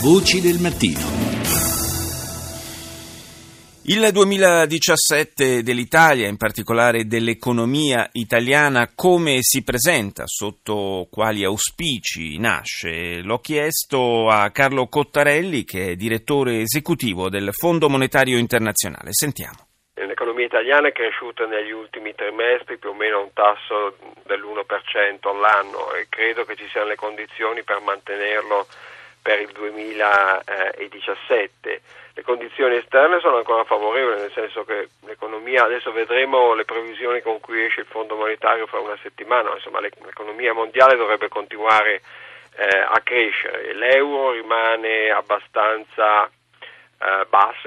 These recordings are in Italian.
Voci del mattino. Il 2017 dell'Italia, in particolare dell'economia italiana, come si presenta, sotto quali auspici nasce? L'ho chiesto a Carlo Cottarelli, che è direttore esecutivo del Fondo Monetario Internazionale. Sentiamo. L'economia italiana è cresciuta negli ultimi trimestri più o meno a un tasso dell'1% all'anno e credo che ci siano le condizioni per mantenerlo per il 2017. Le condizioni esterne sono ancora favorevoli, nel senso che l'economia, adesso vedremo le previsioni con cui esce il Fondo monetario fra una settimana, insomma l'economia mondiale dovrebbe continuare eh, a crescere, l'euro rimane abbastanza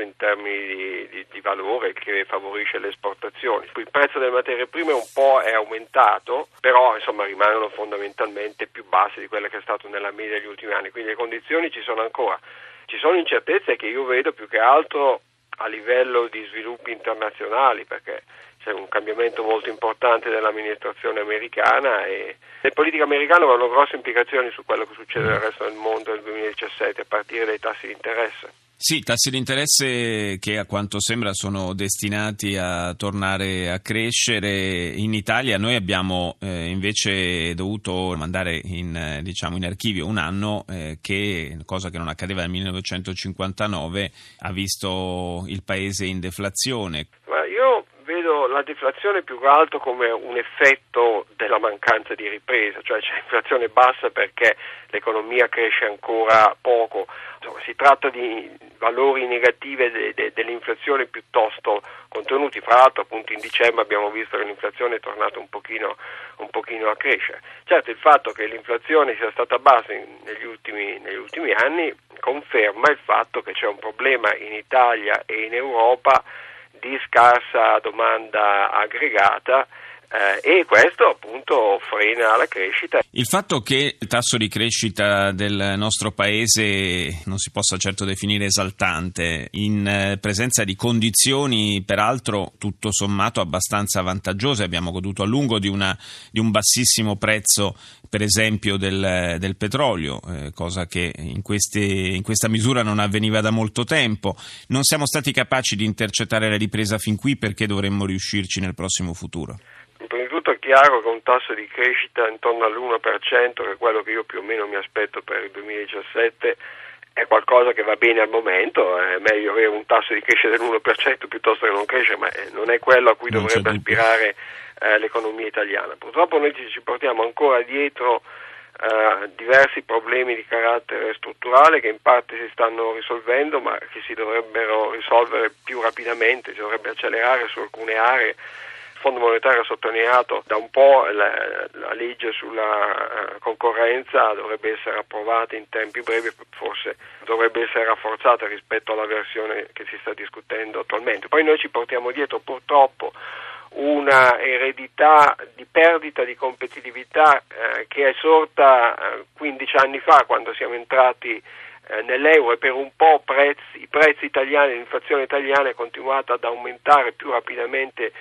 basso in termini di, di, di, valore che favorisce le esportazioni. Il prezzo delle materie prime un po' è aumentato, però insomma rimangono fondamentalmente più bassi di quelle che è stato nella media degli ultimi anni, quindi le condizioni ci sono ancora. Ci sono incertezze che io vedo più che altro a livello di sviluppi internazionali, perché c'è un cambiamento molto importante dell'amministrazione americana e le politiche americane avranno grosse implicazioni su quello che succede nel resto del mondo nel 2017 a partire dai tassi di interesse. Sì, tassi di interesse che a quanto sembra sono destinati a tornare a crescere in Italia. Noi abbiamo eh, invece dovuto mandare in, eh, diciamo, in archivio un anno eh, che, cosa che non accadeva nel 1959, ha visto il paese in deflazione. Ma io vedo la deflazione più che altro come un effetto della mancanza di ripresa, cioè c'è inflazione bassa perché l'economia cresce ancora poco. Insomma, si tratta di valori negativi de, de, dell'inflazione piuttosto contenuti. Fra l'altro appunto in dicembre abbiamo visto che l'inflazione è tornata un pochino, un pochino a crescere. Certo il fatto che l'inflazione sia stata bassa negli negli ultimi anni conferma il fatto che c'è un problema in Italia e in Europa di scarsa domanda aggregata eh, e questo appunto frena la crescita. Il fatto che il tasso di crescita del nostro paese non si possa certo definire esaltante, in eh, presenza di condizioni peraltro tutto sommato abbastanza vantaggiose, abbiamo goduto a lungo di, una, di un bassissimo prezzo per esempio del, del petrolio, eh, cosa che in, queste, in questa misura non avveniva da molto tempo, non siamo stati capaci di intercettare la ripresa fin qui perché dovremmo riuscirci nel prossimo futuro chiaro che un tasso di crescita intorno all'1%, che è quello che io più o meno mi aspetto per il 2017, è qualcosa che va bene al momento, è meglio avere un tasso di crescita dell'1% piuttosto che non crescere, ma eh, non è quello a cui non dovrebbe aspirare eh, l'economia italiana. Purtroppo noi ci portiamo ancora dietro eh, diversi problemi di carattere strutturale che in parte si stanno risolvendo, ma che si dovrebbero risolvere più rapidamente, si dovrebbe accelerare su alcune aree Fondo Monetario ha sottolineato da un po' la, la legge sulla uh, concorrenza dovrebbe essere approvata in tempi brevi, forse dovrebbe essere rafforzata rispetto alla versione che si sta discutendo attualmente. Poi noi ci portiamo dietro purtroppo una eredità di perdita di competitività eh, che è sorta eh, 15 anni fa quando siamo entrati eh, nell'euro e per un po' prezzi, i prezzi italiani, l'inflazione italiana è continuata ad aumentare più rapidamente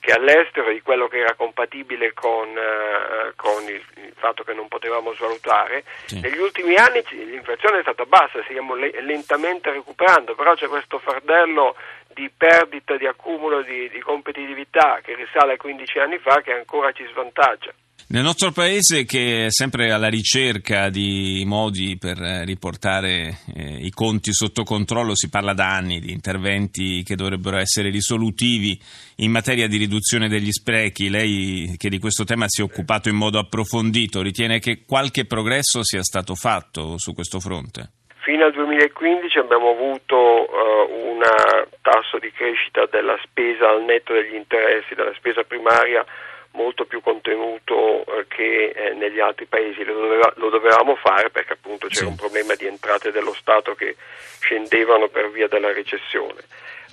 che all'estero di quello che era compatibile con, uh, con il, il, fatto che non potevamo svalutare. Sì. Negli ultimi anni l'inflazione è stata bassa, stiamo le, lentamente recuperando, però c'è questo fardello di perdita, di accumulo di, di competitività che risale a 15 anni fa che ancora ci svantaggia. Nel nostro paese, che è sempre alla ricerca di modi per eh, riportare eh, i conti sotto controllo, si parla da anni di interventi che dovrebbero essere risolutivi in materia di riduzione degli sprechi. Lei, che di questo tema si è occupato in modo approfondito, ritiene che qualche progresso sia stato fatto su questo fronte? Fino al 2015 abbiamo avuto uh, un tasso di crescita della spesa al netto degli interessi, della spesa primaria molto più contenuto eh, che eh, negli altri paesi, lo, doveva, lo, dovevamo fare perché appunto c'era sì. un problema di entrate dello Stato che scendevano per via della recessione.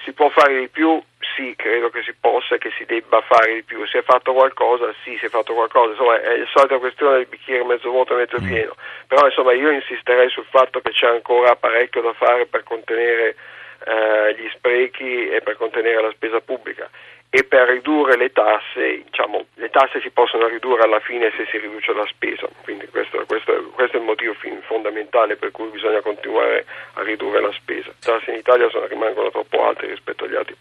Si può fare di più? Sì, credo che si possa e che si debba fare di più. Si è fatto qualcosa? Sì, si è fatto qualcosa. Insomma, è la solita questione del bicchiere mezzo vuoto e mezzo mm. pieno. Però insomma io insisterei sul fatto che c'è ancora parecchio da fare per contenere eh, gli sprechi e per contenere la spesa pubblica e per ridurre le tasse, diciamo, le tasse si possono ridurre alla fine se si riduce la spesa, quindi questo, questo, questo è il motivo fondamentale per cui bisogna continuare a ridurre la spesa. Le tasse in Italia sono, rimangono troppo alte rispetto agli altri